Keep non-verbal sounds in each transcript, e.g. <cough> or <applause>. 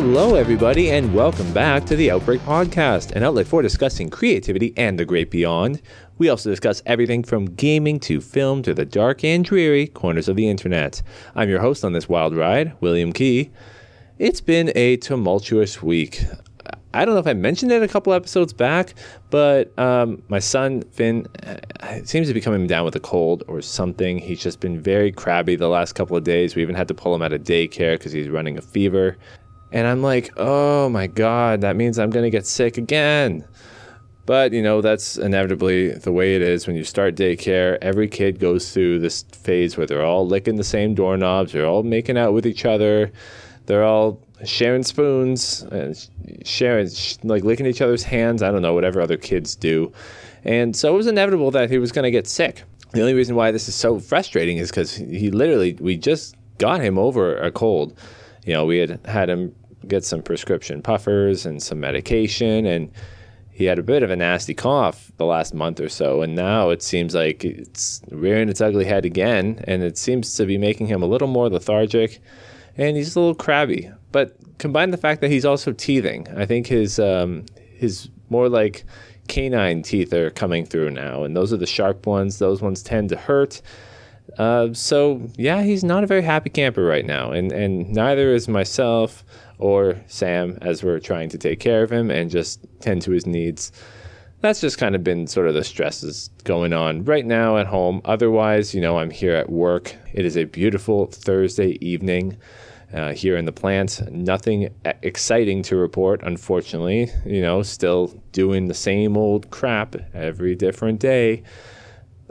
Hello, everybody, and welcome back to the Outbreak Podcast, an outlet for discussing creativity and the great beyond. We also discuss everything from gaming to film to the dark and dreary corners of the internet. I'm your host on this wild ride, William Kee. It's been a tumultuous week. I don't know if I mentioned it a couple episodes back, but um, my son Finn uh, seems to be coming down with a cold or something. He's just been very crabby the last couple of days. We even had to pull him out of daycare because he's running a fever. And I'm like, oh my God, that means I'm going to get sick again. But, you know, that's inevitably the way it is when you start daycare. Every kid goes through this phase where they're all licking the same doorknobs, they're all making out with each other, they're all sharing spoons and sharing, like licking each other's hands. I don't know, whatever other kids do. And so it was inevitable that he was going to get sick. The only reason why this is so frustrating is because he literally, we just got him over a cold you know, we had had him get some prescription puffers and some medication, and he had a bit of a nasty cough the last month or so. And now it seems like it's rearing its ugly head again, and it seems to be making him a little more lethargic, and he's a little crabby. But combine the fact that he's also teething, I think his um, his more like canine teeth are coming through now, and those are the sharp ones. Those ones tend to hurt. Uh, so yeah, he's not a very happy camper right now, and and neither is myself or Sam as we're trying to take care of him and just tend to his needs. That's just kind of been sort of the stresses going on right now at home. Otherwise, you know, I'm here at work. It is a beautiful Thursday evening uh, here in the plant. Nothing exciting to report, unfortunately. You know, still doing the same old crap every different day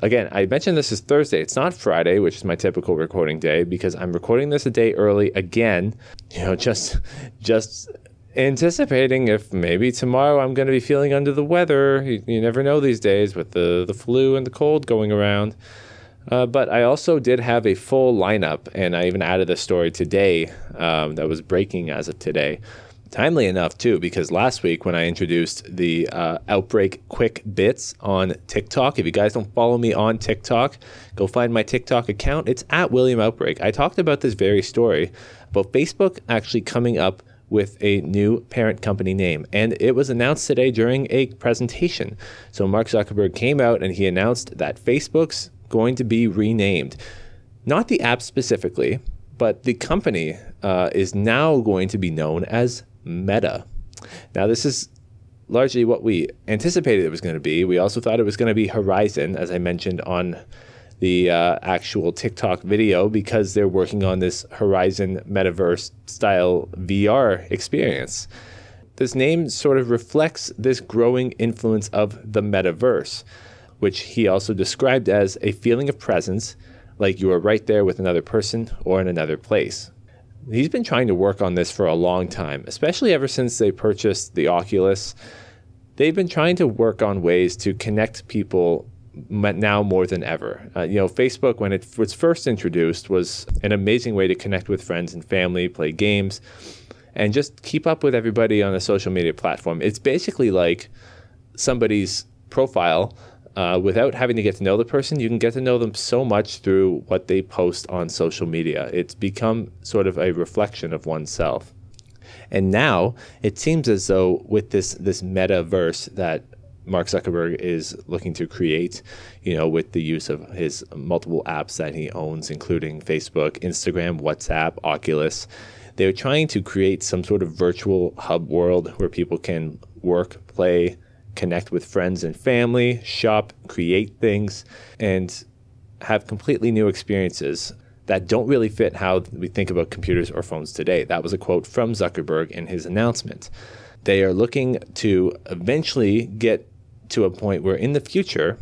again, I mentioned this is Thursday. It's not Friday, which is my typical recording day, because I'm recording this a day early again. You know, just just anticipating if maybe tomorrow I'm going to be feeling under the weather. You, you, never know these days with the the flu and the cold going around. Uh, but I also did have a full lineup, and I even added a story today um, that was breaking as of today timely enough too because last week when i introduced the uh, outbreak quick bits on tiktok if you guys don't follow me on tiktok go find my tiktok account. It's at william outbreak. I talked about this very story about facebook actually coming up with a new parent company name and it was announced today during a presentation. So mark zuckerberg came out and he announced that facebook's going to be renamed. Not the app specifically but the company uh, is now going to be known as Meta. Now, this is largely what we anticipated it was going to be. We also thought it was going to be Horizon, as I mentioned on the uh, actual TikTok video, because they're working on this Horizon metaverse style VR experience. This name sort of reflects this growing influence of the metaverse, which he also described as a feeling of presence, like you are right there with another person or in another place he's been trying to work on this for a long time, especially ever since they purchased the Oculus. They've been trying to work on ways to connect people now more than ever. Uh, you know, Facebook, when it was first introduced, was an amazing way to connect with friends and family, play games, and just keep up with everybody on a social media platform. It's basically like somebody's profile uh, without having to get to know the person, you can get to know them so much through what they post on social media. It's become sort of a reflection of oneself. And now it seems as though with this this metaverse that Mark Zuckerberg is looking to create, you know, with the use of his multiple apps that he owns, including Facebook, Instagram, WhatsApp, Oculus. They're trying to create some sort of virtual hub world where people can work, play, connect with friends and family, shop, create things, and have completely new experiences that don't really fit how we think about computers or phones today. That was a quote from Zuckerberg in his announcement. They are looking to eventually get to a point where in the future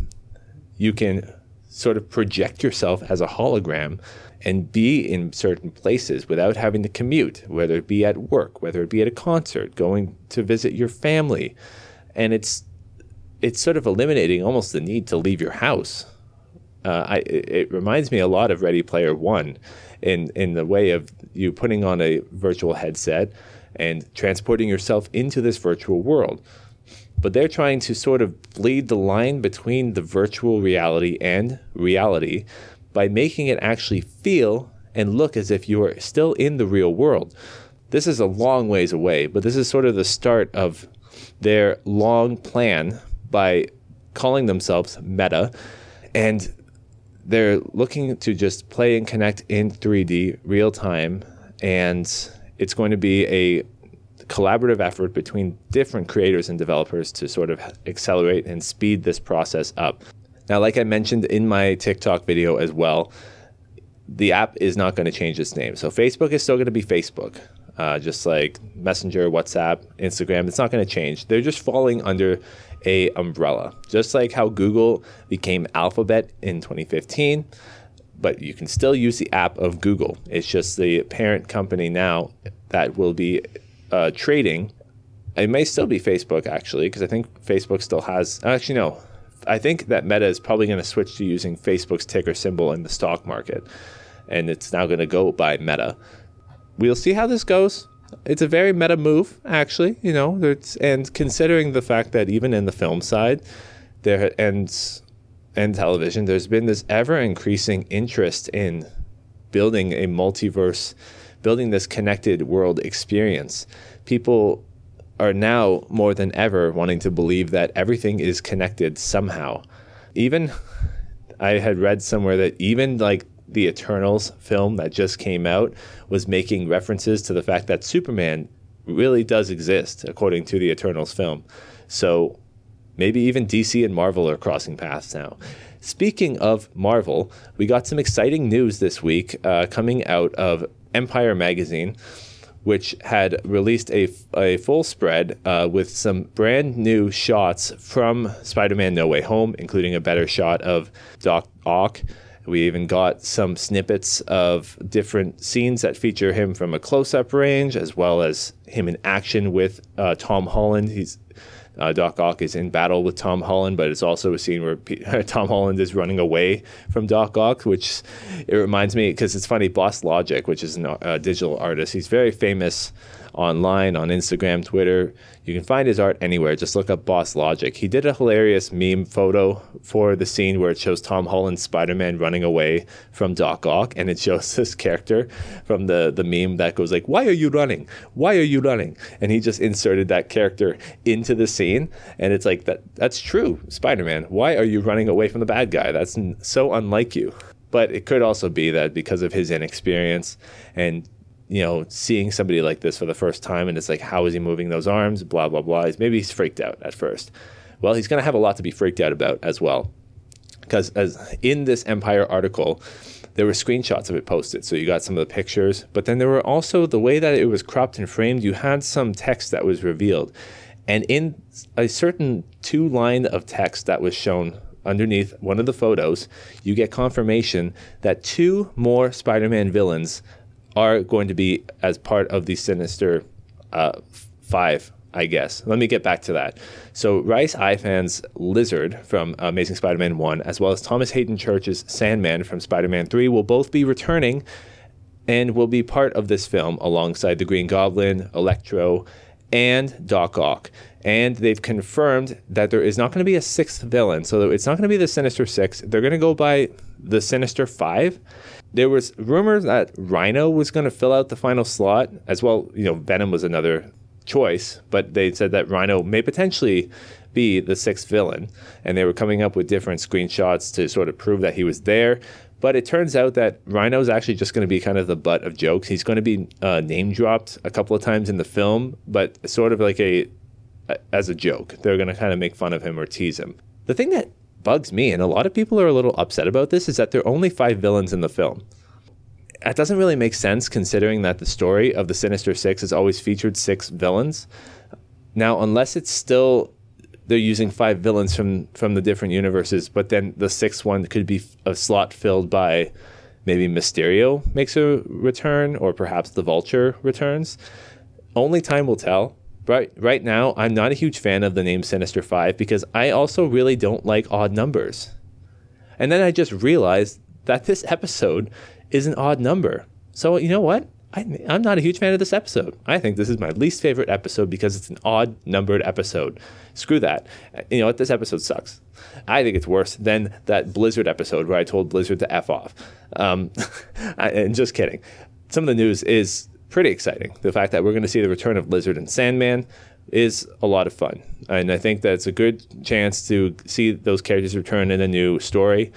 you can sort of project yourself as a hologram and be in certain places without having to commute, whether it be at work, whether it be at a concert, going to visit your family, and it's it's sort of eliminating almost the need to leave your house. Uh, I, it reminds me a lot of Ready Player One, in in the way of you putting on a virtual headset and transporting yourself into this virtual world. But they're trying to sort of bleed the line between the virtual reality and reality by making it actually feel and look as if you are still in the real world. this is a long ways away, but this is sort of the start of their long plan by calling themselves Meta. And they're looking to just play and connect in 3D real time. And it's going to be a collaborative effort between different creators and developers to sort of accelerate and speed this process up. Now, like I mentioned in my TikTok video as well, the app is not going to change its name. So Facebook is still going to be Facebook, uh, just like Messenger, WhatsApp, Instagram. It's not going to change. They're just falling under a umbrella, just like how Google became Alphabet in 2015. But you can still use the app of Google. It's just the parent company now that will be uh, trading. It may still be Facebook actually, because I think Facebook still has. Actually, no. I think that Meta is probably going to switch to using Facebook's ticker symbol in the stock market, and it's now going to go by Meta. We'll see how this goes. It's a very meta move, actually. You know, and considering the fact that even in the film side, there and and television, there's been this ever increasing interest in building a multiverse building this connected world experience. People are now more than ever wanting to believe that everything is connected somehow. Even I had read somewhere that even like the Eternals film that just came out was making references to the fact that Superman really does exist according to the Eternals film. So maybe even DC and Marvel are crossing paths now. Speaking of Marvel, we got some exciting news this week uh, coming out of Empire magazine, which had released a, a full spread uh, with some brand new shots from Spider Man No Way Home, including a better shot of Doc Ock. We even got some snippets of different scenes that feature him from a close up range, as well as him in action with uh, Tom Holland. He's uh, Doc Ock is in battle with Tom Holland, but it's also a scene where P- <laughs> Tom Holland is running away from Doc Ock, which it reminds me because it's funny. Boss Logic, which is a digital artist, he's very famous online on Instagram, Twitter. You can find his art anywhere. Just look up Boss Logic. He did a hilarious meme photo for the scene where it shows Tom Holland's Spider-Man running away from Doc Ock, and it shows <laughs> this character from the the meme that goes like, "Why are you running? Why are you running?" And he just inserted that character into the scene, and it's like that. That's true, Spider-Man. Why are you running away from the bad guy? That's so unlike you but it could also be that because of his inexperience and you know, seeing somebody like this for the first time and it's like, how is he moving those arms? Blah, blah, blah. Maybe he's freaked out at first. Well, he's going to have a lot to be freaked out about as well. Because as in this Empire article, there were screenshots of it posted. So you got some of the pictures, but then there were also the way that it was cropped and framed, you had some text that was revealed. And in a certain two line of text that was shown underneath one of the photos, you get confirmation that two more Spider Man villains are going to be as part of the Sinister uh, Five, I guess. Let me get back to that. So, Rhys Ifans' Lizard from Amazing Spider Man 1, as well as Thomas Haden Church's Sandman from Spider Man 3, will both be returning and will be part of this film alongside the Green Goblin, Electro, and Doc Ock. And they've confirmed that there is not going to be a sixth villain. So it's not going to be the Sinister Six. They're going to go by the Sinister Five there was rumors that Rhino was going to fill out the final slot as well. You know, Venom was another choice, but they said that Rhino may potentially be the sixth villain, and they were coming up with different screenshots to sort of prove that he was there. But it turns out that Rhino is actually just going to be kind of the butt of jokes. He's going to be uh, name dropped a couple of times in the film, but sort of like a as a joke. They're going to kind of make fun of him or tease him. The thing that bugs me, and a lot of people are a little upset about this, is that there are only five villains in the film. That doesn't really make sense considering that the story of the Sinister Six has always featured six villains. Now, unless it's still they're using five villains from from the different universes, but then the sixth one could be a slot filled by maybe Mysterio makes a return, or perhaps the Vulture returns. Only time will tell. Right, right now, I'm not a huge fan of the name Sinister Five because I also really don't like odd numbers. And then I just realized that this episode is an odd number. So, you know what? I, am not a huge fan of this episode. I think this is my least favorite episode because it's an odd numbered episode. Screw that. You know what? This episode sucks. I think it's worse than that Blizzard episode where I told Blizzard to F off. Um, <laughs> and just kidding. Some of the news is pretty exciting. The fact that we're going to see the return of Lizard and Sandman is a lot of fun. And I think that's a good chance to see those characters return in a new story.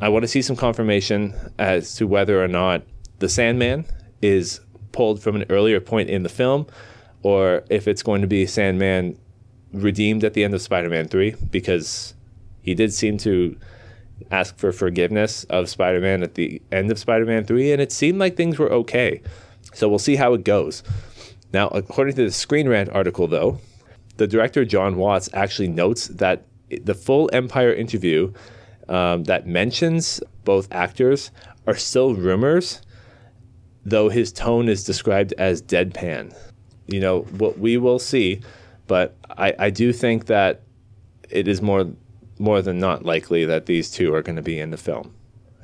I want to see some confirmation as to whether or not the Sandman is pulled from an earlier point in the film or if it's going to be Sandman redeemed at the end of Spider Man 3 because he did seem to ask for forgiveness of Spider Man at the end of Spider Man 3, and it seemed like things were okay. So we'll see how it goes. Now, according to the Screen Rant article, though, the director John Watts actually notes that the full Empire interview um, that mentions both actors are still rumors, though his tone is described as deadpan. You know, what we will see, but I, I do think that it is more more than not likely that these two are going to be in the film.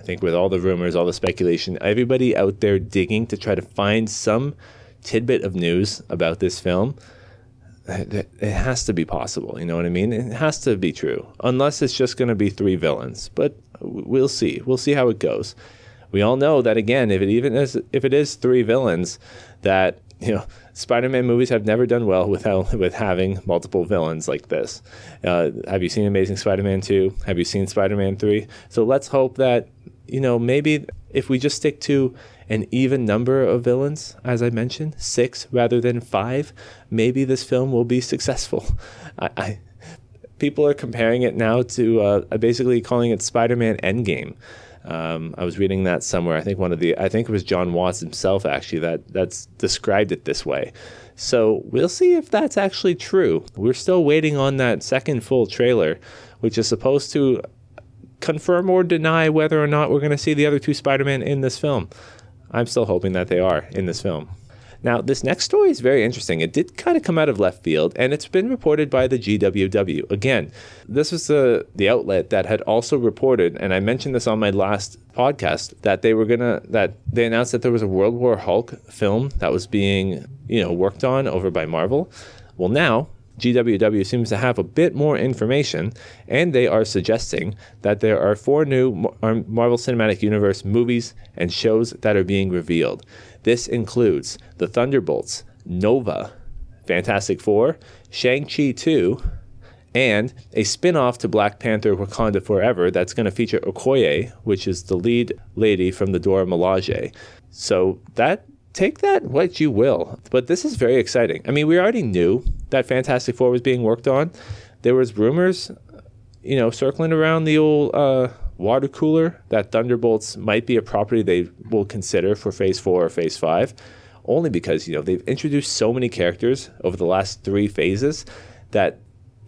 Think with all the rumors, all the speculation, everybody out there digging to try to find some tidbit of news about this film, it has to be possible. You know what I mean? It has to be true, unless it's just going to be three villains. But we'll see. We'll see how it goes. We all know that again, if it even is, if it is three villains, that you know, Spider-Man movies have never done well without <laughs> with having multiple villains like this. Uh, have you seen Amazing Spider-Man two? Have you seen Spider-Man three? So let's hope that you know maybe if we just stick to an even number of villains, as I mentioned, six rather than five, maybe this film will be successful. <laughs> I, I people are comparing it now to uh, basically calling it Spider-Man Endgame. Um, I was reading that somewhere. I think one of the I think it was John Watts himself actually that that's described it this way. So we'll see if that's actually true. We're still waiting on that second full trailer, which is supposed to confirm or deny whether or not we're going to see the other two Spider-Man in this film. I'm still hoping that they are in this film. Now, this next story is very interesting. It did kind of come out of left field, and it's been reported by the GWW. Again, this was the, the outlet that had also reported, and I mentioned this on my last podcast, that they were gonna that they announced that there was a World War Hulk film that was being, you know, worked on over by Marvel. Well, now GWW seems to have a bit more information, and they are suggesting that there are four new um, Marvel Cinematic Universe movies and shows that are being revealed. This includes The Thunderbolts, Nova, Fantastic Four, Shang-Chi 2, and a spin off to Black Panther Wakanda Forever that's going to feature Okoye, which is the lead lady from the Dora Milaje. So that take that what you will. But this is very exciting. I mean, we already knew that Fantastic Four was being worked on. There was rumors, you know, circling around the old uh, water cooler that Thunderbolts might be a property they will consider for Phase 4 or Phase 5, only because, you know, they've introduced so many characters over the last three phases that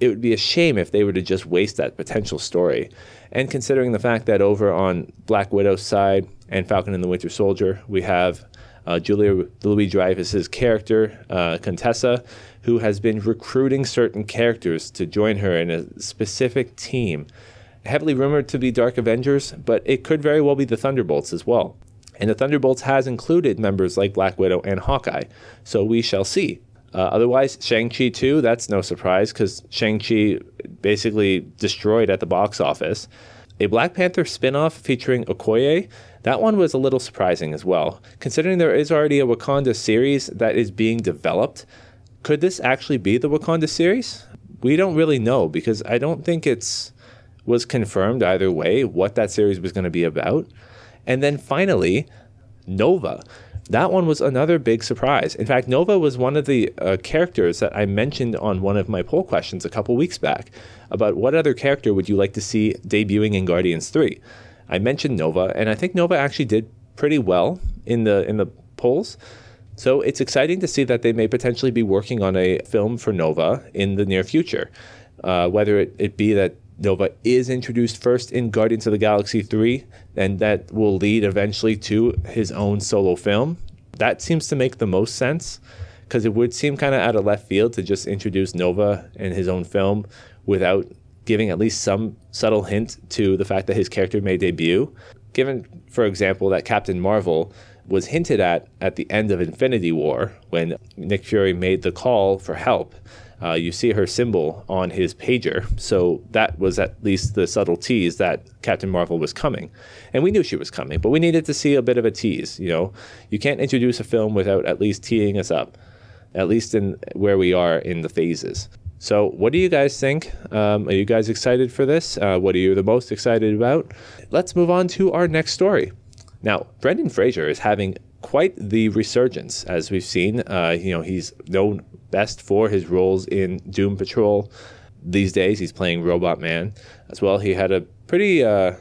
it would be a shame if they were to just waste that potential story. And considering the fact that over on Black Widow's side and Falcon and the Winter Soldier, we have uh, Julia Louis Dreyfus's character, uh, Contessa, who has been recruiting certain characters to join her in a specific team heavily rumored to be Dark Avengers, but it could very well be the Thunderbolts as well. And the Thunderbolts has included members like Black Widow and Hawkeye, so we shall see. Uh, otherwise, Shang-Chi 2, that's no surprise because Shang-Chi basically destroyed at the box office. A Black Panther spin off featuring Okoye, that one was a little surprising as well. Considering there is already a Wakanda series that is being developed, could this actually be the Wakanda series? We don't really know because I don't think it's was confirmed either way what that series was going to be about. And then finally, Nova. That one was another big surprise. In fact, Nova was one of the uh, characters that I mentioned on one of my poll questions a couple weeks back about what other character would you like to see debuting in Guardians 3. I mentioned Nova, and I think Nova actually did pretty well in the in the polls. So it's exciting to see that they may potentially be working on a film for Nova in the near future. Uh, whether it, it be that Nova is introduced first in Guardians of the Galaxy 3, and that will lead eventually to his own solo film. That seems to make the most sense because it would seem kind of out of left field to just introduce Nova in his own film without giving at least some subtle hint to the fact that his character may debut. Given, for example, that Captain Marvel was hinted at at the end of Infinity War when Nick Fury made the call for help uh, you see her symbol on his pager. So that was at least the subtle tease that Captain Marvel was coming. And we knew she was coming, but we needed to see a bit of a tease. You know, you can't introduce a film without at least teeing us up, at least in where we are in the phases. So, what do you guys think? Um, are you guys excited for this? Uh, what are you the most excited about? Let's move on to our next story. Now, Brendan Fraser is having quite the resurgence, as we've seen. Uh, you know, he's known best for his roles in Doom Patrol. These days, he's playing Robot Man as well. He had a pretty uh,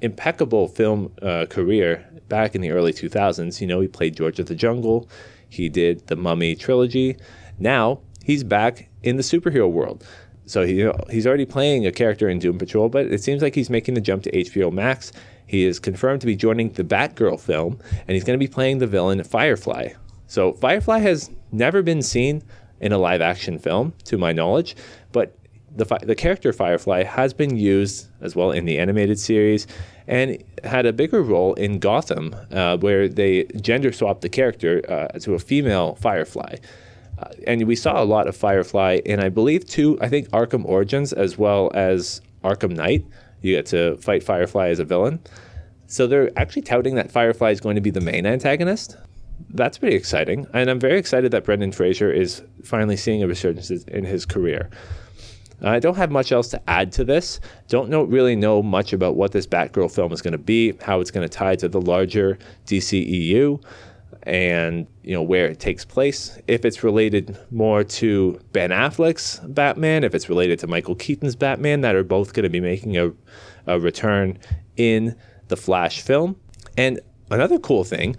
impeccable film uh, career back in the early 2000s. You know, he played George of the Jungle, he did the Mummy trilogy. Now he's back in the superhero world. So he, you know, he's already playing a character in Doom Patrol, but it seems like he's making the jump to HBO Max. He is confirmed to be joining the Batgirl film, and he's going to be playing the villain Firefly. So Firefly has never been seen in a live action film, to my knowledge, but the, the character Firefly has been used as well in the animated series and had a bigger role in Gotham, uh, where they gender swapped the character uh, to a female Firefly. Uh, and we saw a lot of Firefly in, I believe, two, I think, Arkham Origins as well as Arkham Knight. You get to fight Firefly as a villain. So they're actually touting that Firefly is going to be the main antagonist. That's pretty exciting. And I'm very excited that Brendan Fraser is finally seeing a resurgence in his career. I don't have much else to add to this. Don't know, really know much about what this Batgirl film is going to be, how it's going to tie to the larger DCEU and you know where it takes place. If it's related more to Ben Affleck's Batman, if it's related to Michael Keaton's Batman, that are both going to be making a, a return in the Flash film. And another cool thing,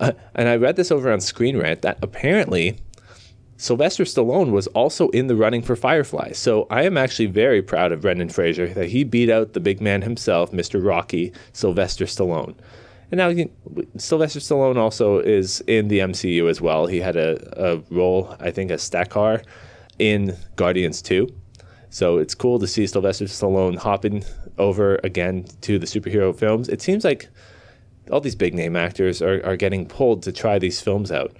uh, and I read this over on Screen Rant, that apparently Sylvester Stallone was also in the running for Firefly. So I am actually very proud of Brendan Fraser that he beat out the big man himself, Mr. Rocky, Sylvester Stallone. And now you Sylvester Stallone also is in the MCU as well. He had a, a role, I think, as Stakar in Guardians 2. So it's cool to see Sylvester Stallone hopping over again to the superhero films. It seems like all these big name actors are, are getting pulled to try these films out.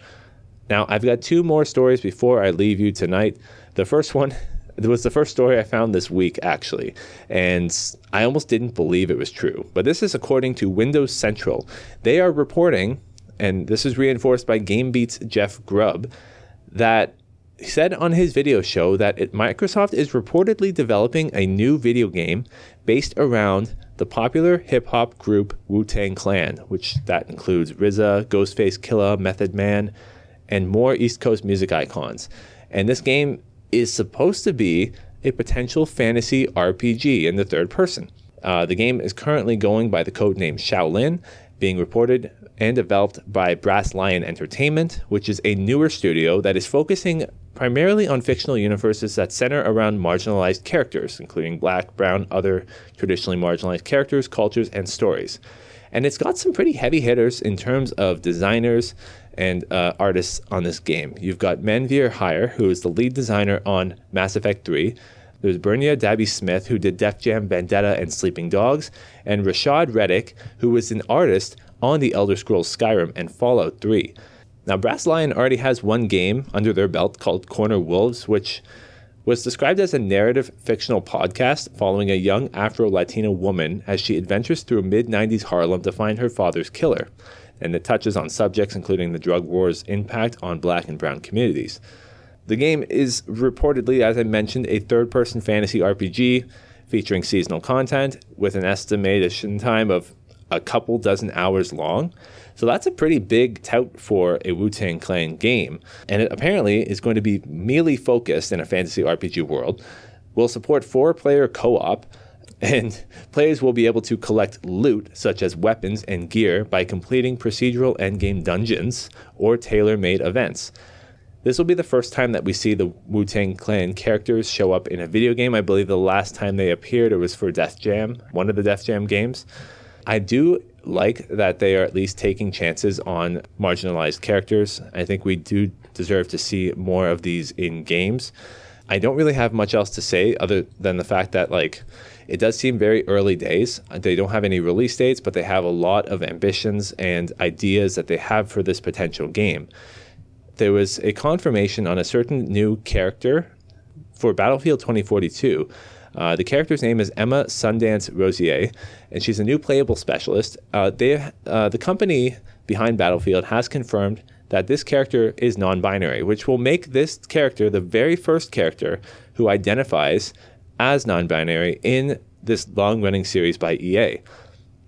Now, I've got two more stories before I leave you tonight. The first one <laughs> it was the first story I found this week, actually, and I almost didn't believe it was true. But this is according to Windows Central. They are reporting, and this is reinforced by GameBeat's Jeff Grubb, that he said on his video show that it, Microsoft is reportedly developing a new video game based around the popular hip hop group Wu Tang Clan, which that includes RZA, Ghostface Killah, Method Man, and more East Coast music icons. And this game is supposed to be a potential fantasy RPG in the third person. Uh, the game is currently going by the codename Shaolin, being reported and developed by Brass Lion Entertainment, which is a newer studio that is focusing primarily on fictional universes that center around marginalized characters, including black, brown, other traditionally marginalized characters, cultures, and stories. And it's got some pretty heavy hitters in terms of designers, and uh, artists on this game. You've got Manveer Heir, who is the lead designer on Mass Effect 3. There's Bernia Dabby Smith, who did Def Jam Vendetta and Sleeping Dogs, and Rashad Redic, who was an artist on the Elder Scrolls Skyrim and Fallout 3. Now, Brass Lion already has one game under their belt called Corner Wolves, which was described as a narrative fictional podcast following a young Afro Latina woman as she adventures through mid 90s Harlem to find her father's killer and it touches on subjects including the drug war's impact on black and brown communities. The game is reportedly, as I mentioned, a third person fantasy RPG featuring seasonal content with an estimation time of a couple dozen hours long. So that's a pretty big tout for a Wu Tang Clan game. And it apparently is going to be melee focused in a fantasy RPG world. Will support four player co op and players will be able to collect loot, such as weapons and gear, by completing procedural endgame dungeons or tailor made events. This will be the first time that we see the Wu Tang Clan characters show up in a video game. I believe the last time they appeared, it was for Def Jam, one of the Def Jam games. I do like that they are at least taking chances on marginalized characters. I think we do deserve to see more of these in games. I don't really have much else to say other than the fact that, like, it does seem very early days. They don't have any release dates, but they have a lot of ambitions and ideas that they have for this potential game. There was a confirmation on a certain new character for Battlefield 2042. Uh, the character's name is Emma Sundance Rosier, and she's a new playable specialist. Uh, they, uh, the company behind Battlefield has confirmed that this character is non binary, which will make this character the very first character who identifies as non binary in this long running series by EA.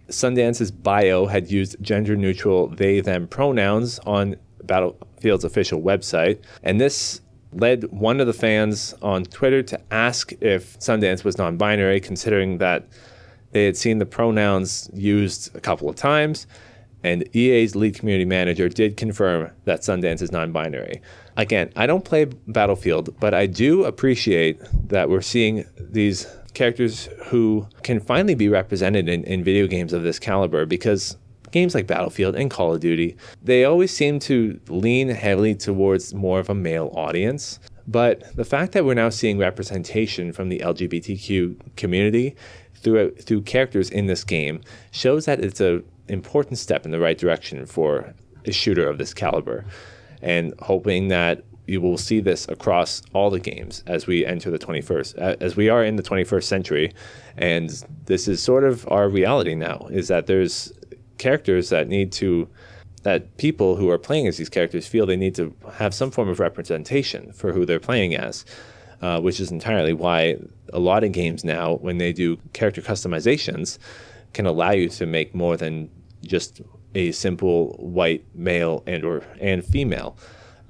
Sundance's bio had used gender neutral they them pronouns on Battlefield's official website, and this led one of the fans on Twitter to ask if Sundance was non binary, considering that they had seen the pronouns used a couple of times. And EA's lead community manager did confirm that Sundance is non binary. Again, I don't play Battlefield, but I do appreciate that we're seeing these characters who can finally be represented in, in video games of this caliber because games like Battlefield and Call of Duty, they always seem to lean heavily towards more of a male audience. But the fact that we're now seeing representation from the LGBTQ community through through characters in this game shows that it's an important step in the right direction for a shooter of this caliber. And hoping that you will see this across all the games as we enter the 21st as we are in the 21st century and this is sort of our reality now is that there's characters that need to that people who are playing as these characters feel they need to have some form of representation for who they're playing as, uh, which is entirely why a lot of games now, when they do character customizations, can allow you to make more than just a simple white male and or and female.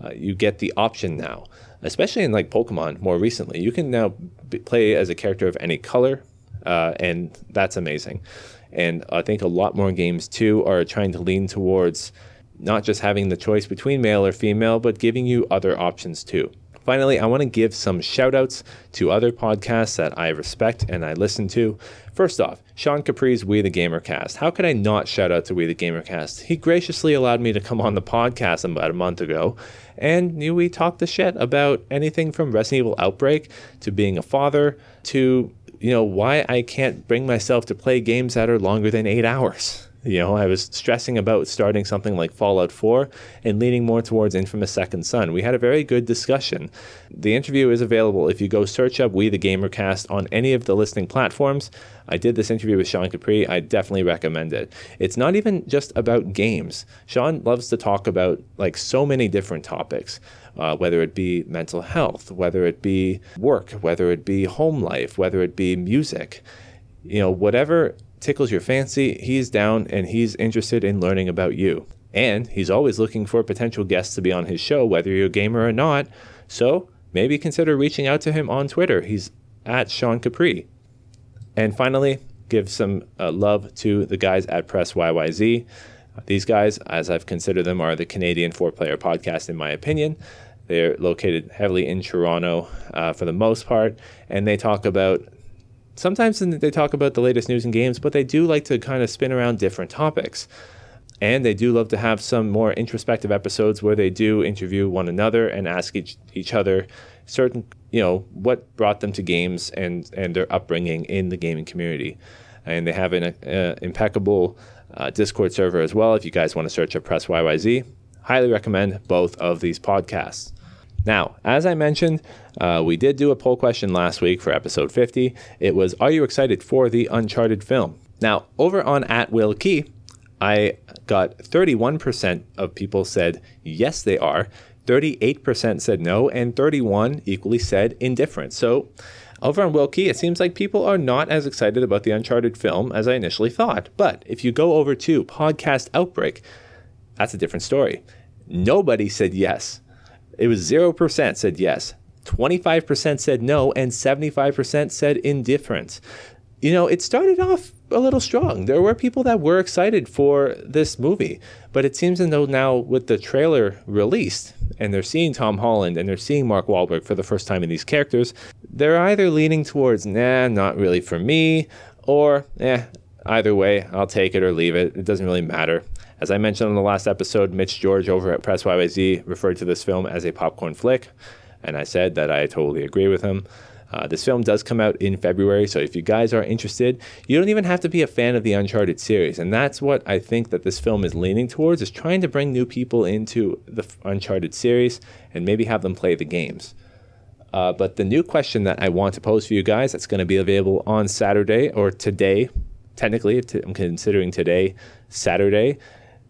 Uh, you get the option now, especially in like Pokemon more recently. You can now b- play as a character of any color, uh, and that's amazing. And I think a lot more games too are trying to lean towards not just having the choice between male or female, but giving you other options too. Finally, I want to give some shout outs to other podcasts that I respect and I listen to. First off, Sean Capri's We the Gamercast. How could I not shout out to We the Gamercast? He graciously allowed me to come on the podcast about a month ago, and we talked the shit about anything from Resident Evil Outbreak to being a father to you know, why I can't bring myself to play games that are longer than eight hours. You know, I was stressing about starting something like Fallout 4 and leaning more towards Infamous Second Son. We had a very good discussion. The interview is available if you go search up We the Gamercast on any of the listening platforms. I did this interview with Sean Capri. I definitely recommend it. It's not even just about games. Sean loves to talk about like so many different topics uh, whether it be mental health, whether it be work, whether it be home life, whether it be music. You know, whatever tickles your fancy, he's down and he's interested in learning about you. And he's always looking for potential guests to be on his show, whether you're a gamer or not. So maybe consider reaching out to him on Twitter. He's at Sean Capri. And finally, give some uh, love to the guys at Press YYZ. These guys, as I've considered them, are the Canadian four player podcast, in my opinion. They're located heavily in Toronto uh, for the most part, and they talk about sometimes they talk about the latest news and games, but they do like to kind of spin around different topics. And they do love to have some more introspective episodes where they do interview one another and ask each, each other certain, you know, what brought them to games and, and their upbringing in the gaming community. And they have an uh, impeccable uh, Discord server as well. If you guys want to search up Press YYZ, highly recommend both of these podcasts. Now, as I mentioned, uh, we did do a poll question last week for episode 50. It was Are you excited for the Uncharted film? Now, over on at Will Kee, I got 31% of people said yes, they are. 38% said no, and 31 equally said indifferent. So, over on Wilkie, it seems like people are not as excited about the Uncharted film as I initially thought. But if you go over to Podcast Outbreak, that's a different story. Nobody said yes. It was 0% said yes, 25% said no, and 75% said indifferent. You know, it started off a little strong. There were people that were excited for this movie, but it seems as though now with the trailer released and they're seeing Tom Holland and they're seeing Mark Wahlberg for the first time in these characters, they're either leaning towards, nah, not really for me, or, eh, either way, I'll take it or leave it. It doesn't really matter. As I mentioned on the last episode, Mitch George over at Press YYZ referred to this film as a popcorn flick, and I said that I totally agree with him. Uh, this film does come out in February, so if you guys are interested, you don't even have to be a fan of the Uncharted series, and that's what I think that this film is leaning towards: is trying to bring new people into the Uncharted series and maybe have them play the games. Uh, but the new question that I want to pose for you guys that's going to be available on Saturday or today, technically, I'm considering today Saturday.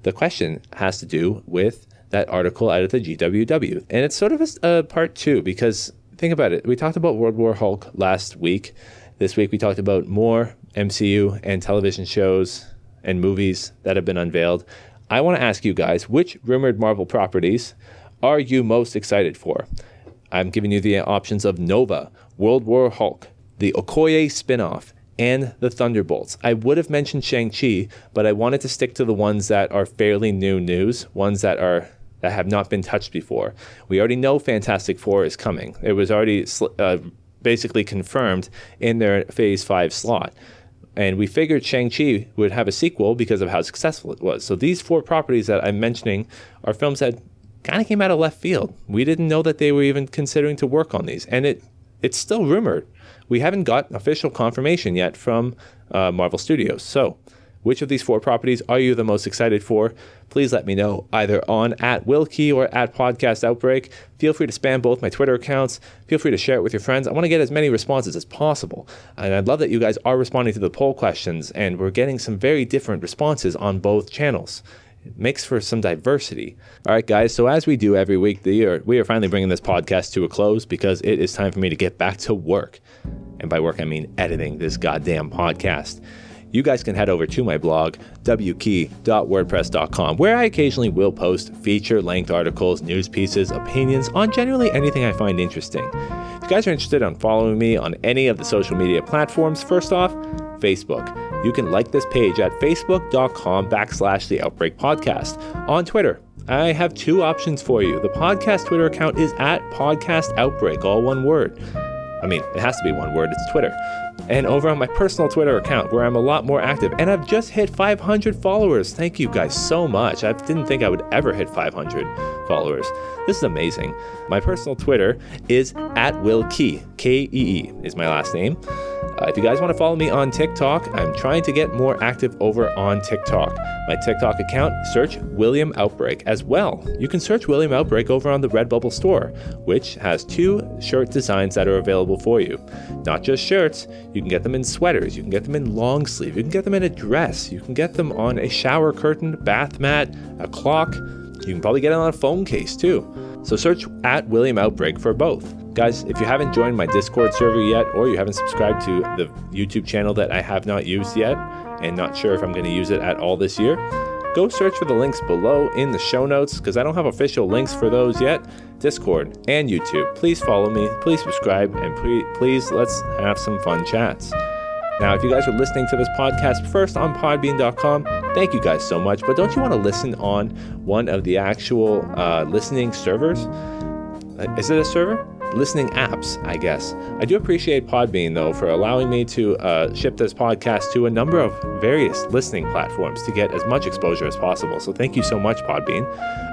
The question has to do with that article out of the GWW. And it's sort of a, a part two because think about it. We talked about World War Hulk last week. This week we talked about more MCU and television shows and movies that have been unveiled. I want to ask you guys which rumored Marvel properties are you most excited for? I'm giving you the options of Nova, World War Hulk, the Okoye spinoff, and the Thunderbolts. I would have mentioned Shang-Chi, but I wanted to stick to the ones that are fairly new news, ones that are that have not been touched before. We already know Fantastic Four is coming. It was already uh, basically confirmed in their Phase 5 slot. And we figured Shang-Chi would have a sequel because of how successful it was. So these four properties that I'm mentioning are films that kind of came out of left field. We didn't know that they were even considering to work on these. And it it's still rumored. We haven't got official confirmation yet from uh, Marvel Studios. So which of these four properties are you the most excited for? Please let me know either on at Wilkie or at Podcast Outbreak. Feel free to spam both my Twitter accounts. Feel free to share it with your friends. I want to get as many responses as possible. And I'd love that you guys are responding to the poll questions, and we're getting some very different responses on both channels. It makes for some diversity. All right, guys. So as we do every week, the year, we are finally bringing this podcast to a close because it is time for me to get back to work. And by work, I mean editing this goddamn podcast you guys can head over to my blog, wkey.wordpress.com, where I occasionally will post feature length articles, news pieces, opinions on generally anything I find interesting. If you guys are interested in following me on any of the social media platforms, first off, Facebook. You can like this page at facebook.com backslash the Outbreak Podcast. On Twitter, I have two options for you. The podcast Twitter account is at Podcast Outbreak, all one word. I mean, it has to be one word, it's Twitter and over on my personal Twitter account where I'm a lot more active. And I've just hit 500 followers. Thank you guys so much. I didn't think I would ever hit 500 followers. This is amazing. My personal Twitter is at Will Kee. K E E is my last name. Uh, if you guys want to follow me on TikTok, I'm trying to get more active over on TikTok. My TikTok account, search William Outbreak as well. You can search William Outbreak over on the Redbubble store, which has two shirt designs that are available for you. Not just shirts, you can get them in sweaters, you can get them in long sleeve, you can get them in a dress, you can get them on a shower curtain, bath mat, a clock. You can probably get it on a phone case too. So search at William Outbreak for both. Guys, if you haven't joined my Discord server yet, or you haven't subscribed to the YouTube channel that I have not used yet, and not sure if I'm going to use it at all this year, go search for the links below in the show notes because I don't have official links for those yet. Discord and YouTube. Please follow me, please subscribe, and please, please let's have some fun chats. Now, if you guys are listening to this podcast first on podbean.com, thank you guys so much. But don't you want to listen on one of the actual uh, listening servers? Uh, is it a server? listening apps, I guess. I do appreciate Podbean, though, for allowing me to uh, ship this podcast to a number of various listening platforms to get as much exposure as possible. So thank you so much, Podbean.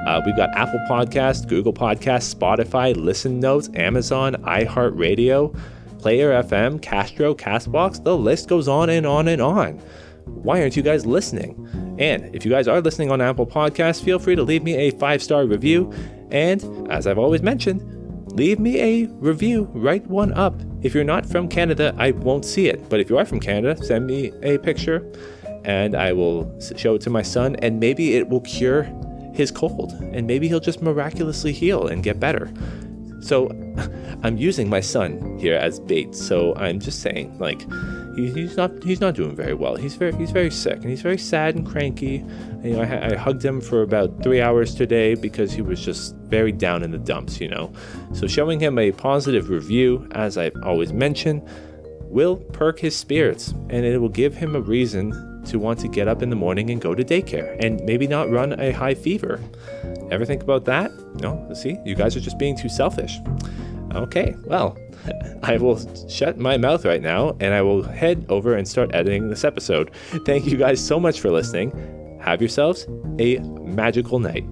Uh, we've got Apple Podcast, Google Podcast, Spotify, Listen Notes, Amazon, iHeartRadio, Player FM, Castro, Castbox. The list goes on and on and on. Why aren't you guys listening? And if you guys are listening on Apple Podcasts, feel free to leave me a five star review. And as I've always mentioned, leave me a review, write one up. If you're not from Canada, I won't see it. But if you are from Canada, send me a picture and I will show it to my son, and maybe it will cure his cold, and maybe he'll just miraculously heal and get better. So <laughs> I'm using my son here as bait. So I'm just saying, like, he, he's not he's not doing very well. He's very he's very sick and he's very sad and cranky. You know, I, I hugged him for about three hours today because he was just very down in the dumps. You know, so showing him a positive review, as I've always mentioned, will perk his spirits and it will give him a reason to want to get up in the morning and go to daycare and maybe not run a high fever. Ever think about that? No? See, you guys are just being too selfish. Okay, well, <laughs> I will shut my mouth right now and I will head over and start editing this episode. Thank you guys so much for listening. Have yourselves a magical night.